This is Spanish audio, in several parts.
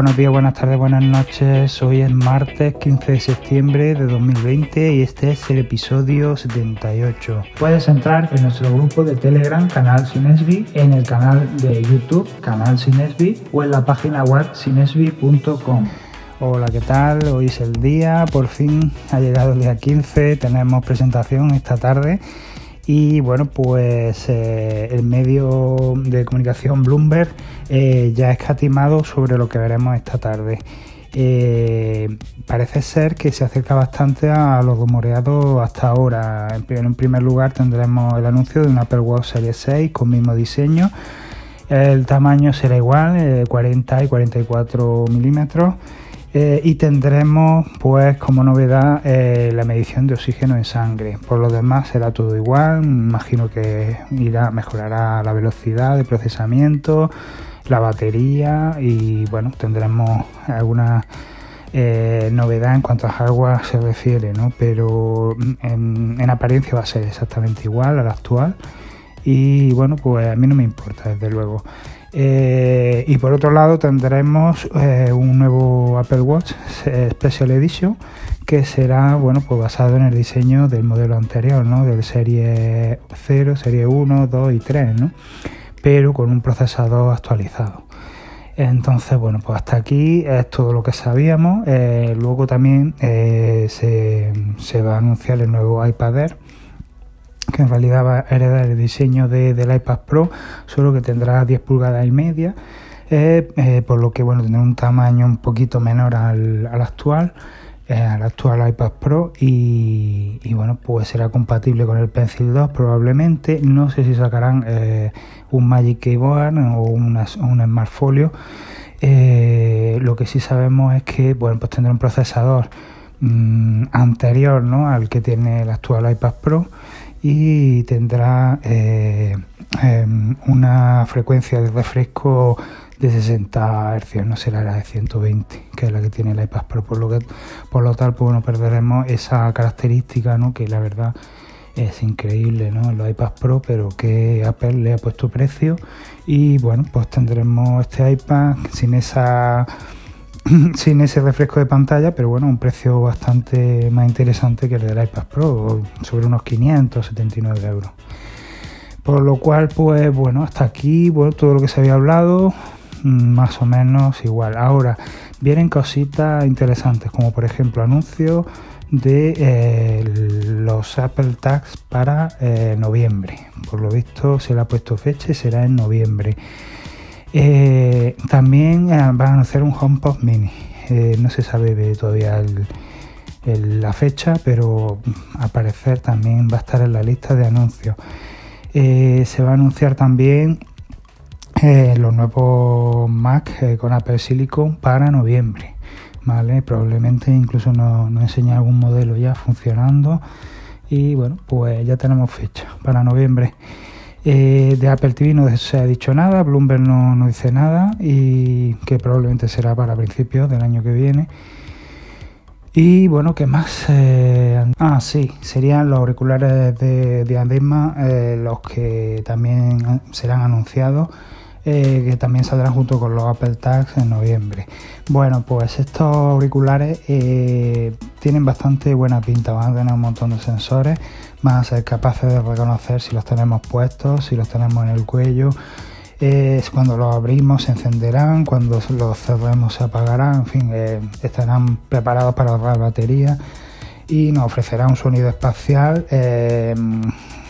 buenos días, buenas tardes, buenas noches. Hoy es martes 15 de septiembre de 2020 y este es el episodio 78. Puedes entrar en nuestro grupo de Telegram, Canal Sinesbi, en el canal de YouTube, Canal Sinesbi, o en la página web sinesbi.com. Hola, ¿qué tal? Hoy es el día, por fin ha llegado el día 15, tenemos presentación esta tarde y bueno, pues eh, el medio de comunicación Bloomberg eh, ya ha escatimado sobre lo que veremos esta tarde. Eh, parece ser que se acerca bastante a los rumoreados hasta ahora. En primer lugar tendremos el anuncio de una Apple Watch Series 6 con mismo diseño. El tamaño será igual, 40 y 44 milímetros. Eh, y tendremos, pues, como novedad, eh, la medición de oxígeno en sangre. Por lo demás, será todo igual. Imagino que irá, mejorará la velocidad de procesamiento, la batería y, bueno, tendremos alguna eh, novedad en cuanto a hardware se refiere, ¿no? Pero en, en apariencia va a ser exactamente igual a la actual. Y, bueno, pues a mí no me importa, desde luego. Eh, y por otro lado tendremos eh, un nuevo Apple Watch eh, Special Edition que será bueno pues basado en el diseño del modelo anterior, ¿no? Del serie 0, serie 1, 2 y 3, ¿no? Pero con un procesador actualizado. Entonces, bueno, pues hasta aquí es todo lo que sabíamos. luego también se, se, va a anunciar el nuevo iPad Air que en realidad va a heredar el diseño de, del iPad Pro, solo que tendrá 10 pulgadas y media, eh, eh, por lo que bueno tendrá un tamaño un poquito menor al, actual, eh, al actual iPad Pro y, bueno pues será compatible con el Pencil 2 probablemente, no sé si sacarán un Magic Keyboard o un Smart Folio, lo que sí sabemos es que bueno pues tendrá un procesador mm, anterior ¿no? al que tiene el actual iPad Pro y tendrá eh, em, una frecuencia de refresco de 60 Hz, no será la de 120, que es la que tiene el iPad Pro, por lo, que, por lo tal, pues bueno, perderemos esa característica, ¿no? que la verdad es increíble, ¿no? Los iPad Pro, pero que Apple le ha puesto precio y bueno, pues tendremos este iPad sin esa sin ese refresco de pantalla, pero bueno, un precio bastante más interesante que el del iPad Pro, sobre unos 579 euros. Por lo cual, pues bueno, hasta aquí todo lo que se había hablado, mm, más o menos igual. Ahora, vienen cositas interesantes, como por ejemplo anuncios de eh, los Apple Tags para eh, noviembre. Por lo visto se le ha puesto fecha y será en noviembre. Eh, también eh, van a hacer un HomePod Mini. Eh, no se sabe todavía la fecha, pero al parecer también va a estar en la lista de anuncios. se va a anunciar también los nuevos Mac con Apple Silicon para noviembre. ¿vale? Probablemente incluso nos, nos enseña algún modelo ya funcionando. Y bueno, pues ya tenemos fecha para noviembre. Eh, de Apple TV no se ha dicho nada, Bloomberg no, dice nada y que probablemente será para principios del año que viene. Y bueno, ¿qué más? Eh, ah, sí, serían los auriculares de Diadema eh, los que también serán anunciados eh, que también saldrán junto con los Apple Tags en noviembre. Bueno, pues estos auriculares eh, tienen bastante buena pinta, van a tener un montón de sensores, van a ser capaces de reconocer si los tenemos puestos, si los tenemos en el cuello. Eh, cuando los abrimos se encenderán, cuando los cerremos se apagarán, en fin, estarán preparados para ahorrar batería y nos ofrecerá un sonido espacial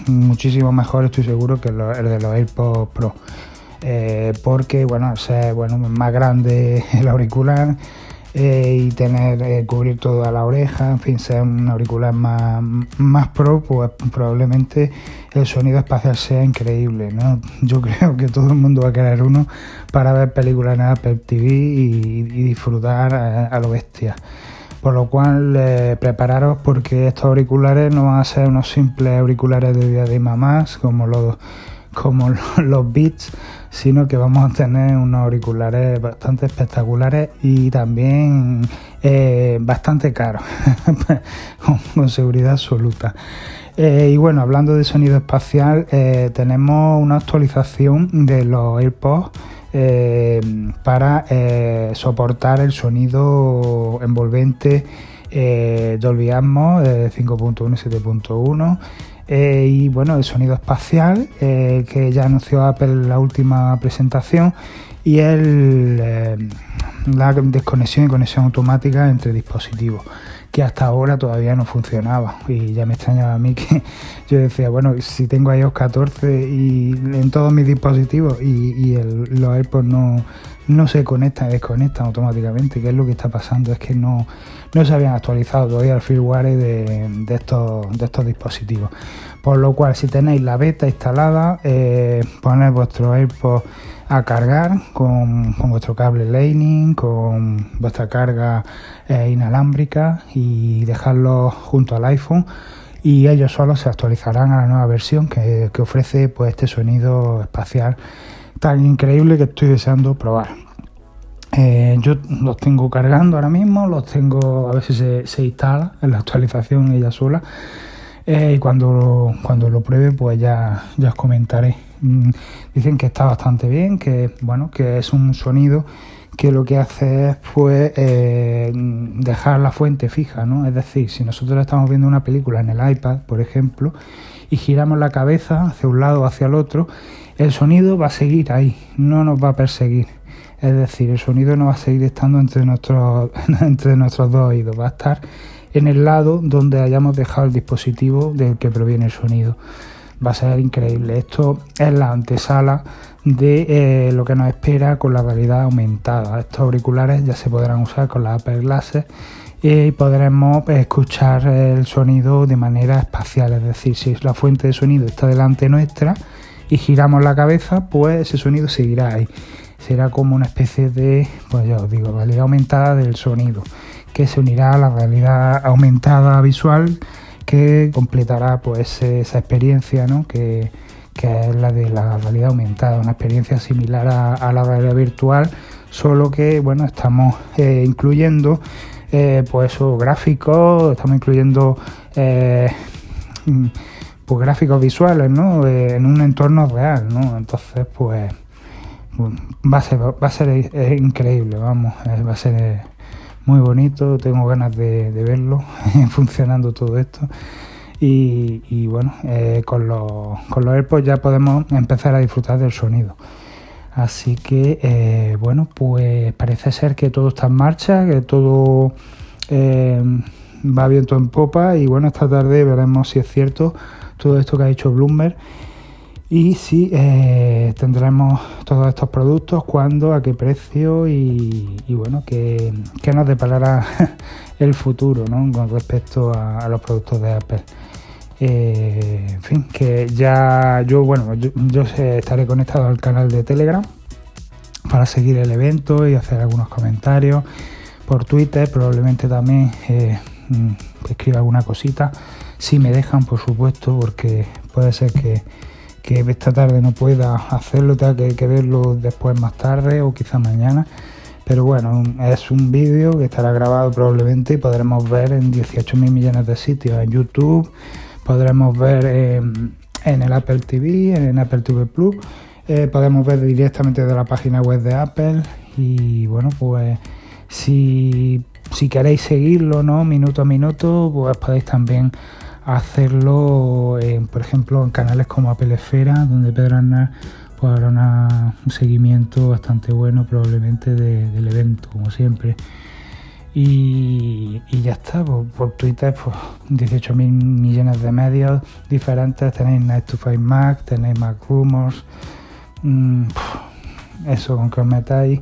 muchísimo mejor, estoy seguro, que el de los AirPods Pro. Eh, porque bueno, ser bueno, más grande el auricular eh, y tener eh, cubrir toda la oreja, en fin, ser un auricular más, más pro, pues probablemente el sonido espacial sea increíble. ¿no? Yo creo que todo el mundo va a querer uno para ver películas en Apple TV y, disfrutar a, lo bestia. Por lo cual, prepararos porque estos auriculares no van a ser unos simples auriculares de diadema más como los, como los Beats, sino que vamos a tener unos auriculares bastante espectaculares y también eh, bastante caros, con seguridad absoluta. Eh, y bueno, hablando de sonido espacial, eh, tenemos una actualización de los AirPods para soportar el sonido envolvente Dolby Atmos 5.1 y 7.1 y bueno el sonido espacial que ya anunció Apple en la última presentación y el, la desconexión y conexión automática entre dispositivos que hasta ahora todavía no funcionaba. Y ya me extrañaba a mí que yo decía, bueno, si tengo iOS 14 y en todos mis dispositivos y, los AirPods no, no se conectan y desconectan automáticamente, ¿qué es lo que está pasando? Es que no, no se habían actualizado todavía el firmware de, estos, de estos dispositivos. Por lo cual, si tenéis la beta instalada, eh, poned vuestro AirPods a cargar con, vuestro cable Lightning, con vuestra carga eh, inalámbrica y dejarlo junto al iPhone y ellos solos se actualizarán a la nueva versión que, ofrece pues este sonido espacial tan increíble que estoy deseando probar. Eh, yo los tengo cargando ahora mismo, los tengo a si se, se instala en la actualización ella sola eh, y cuando, cuando lo pruebe pues ya, ya os comentaré. Mm, dicen que está bastante bien, que bueno, que es un sonido que lo que hace es pues eh, dejar la fuente fija, ¿no? Es decir, si nosotros estamos viendo una película en el iPad, por ejemplo, y giramos la cabeza hacia un lado o hacia el otro, el sonido va a seguir ahí, no nos va a perseguir. Es decir, el sonido no va a seguir estando entre nuestros, entre nuestros dos oídos, va a estar en el lado donde hayamos dejado el dispositivo del que proviene el sonido va a ser increíble. Esto es la antesala de eh, lo que nos espera con la realidad aumentada. Estos auriculares ya se podrán usar con las Apple Glasses y podremos escuchar el sonido de manera espacial, es decir, si la fuente de sonido está delante nuestra y giramos la cabeza, pues ese sonido seguirá ahí. Será como una especie de, pues ya os digo, realidad aumentada del sonido, que se unirá a la realidad aumentada visual que completará pues esa experiencia ¿no? que, es la de la realidad aumentada, una experiencia similar a, la realidad virtual, solo que bueno estamos eh, incluyendo eh, pues gráficos, estamos incluyendo eh, pues gráficos visuales ¿no? en un entorno real, ¿no? entonces pues va a ser, a increíble, vamos, va a ser muy bonito, tengo ganas de, verlo funcionando todo esto. Y, bueno, eh, con, los, con los AirPods ya podemos empezar a disfrutar del sonido. Así que, eh, bueno, pues parece ser que todo está en marcha, que todo eh, va viento en popa y bueno, esta tarde veremos si es cierto todo esto que ha dicho Bloomberg y si eh, tendremos todos estos productos, cuándo, a qué precio y, bueno, qué, nos deparará el futuro ¿no? con respecto a, los productos de Apple. Eh, en fin, que ya yo, bueno, yo, estaré conectado al canal de Telegram para seguir el evento y hacer algunos comentarios. Por Twitter probablemente también eh, mm, escriba alguna cosita, si me dejan, por supuesto, porque puede ser que que esta tarde no pueda hacerlo, tenga que, verlo después más tarde o quizá mañana. Pero bueno, es un vídeo que estará grabado probablemente y podremos ver en 18 mil millones de sitios en YouTube, podremos ver en, el Apple TV, en Apple TV Plus, eh, podemos ver directamente de la página web de Apple y bueno, pues si, si queréis seguirlo, ¿no? Minuto a minuto, pues podéis también hacerlo, por ejemplo, en canales como Apple Esfera, donde Pedro Arnaz pues, hará un seguimiento bastante bueno probablemente del evento, como siempre. Y, ya está, pues, por, Twitter, pues 18 mil millones de medios diferentes. Tenéis Night to Find Mac, tenéis Mac Rumors. Mm, eso, con que os metáis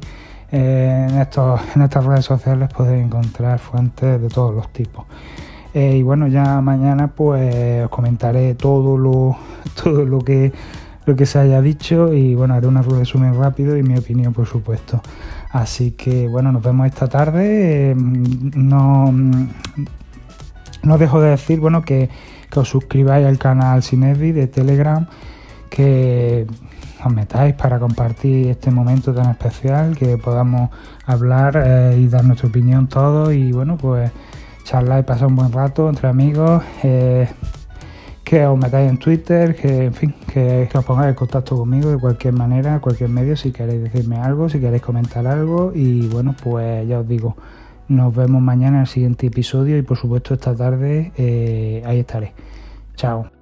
eh, en, estos, en estas redes sociales podéis encontrar fuentes de todos los tipos. Eh, y bueno, ya mañana pues os comentaré todo lo, todo lo que lo que se haya dicho y bueno, haré un resumen rápido y mi opinión por supuesto. Así que bueno, nos vemos esta tarde. Em, no, no dejo de decir bueno que, os suscribáis al canal Cinevi de Telegram, que os metáis para compartir este momento tan especial, que podamos hablar eh, y dar nuestra opinión todos y bueno pues charlar y pasar un buen rato entre amigos, eh, que os metáis en Twitter, que en fin, que, os pongáis en contacto conmigo de cualquier manera, cualquier medio, si queréis decirme algo, si queréis comentar algo. Y bueno, pues ya os digo, nos vemos mañana en el siguiente episodio y por supuesto esta tarde eh, ahí estaré. Chao.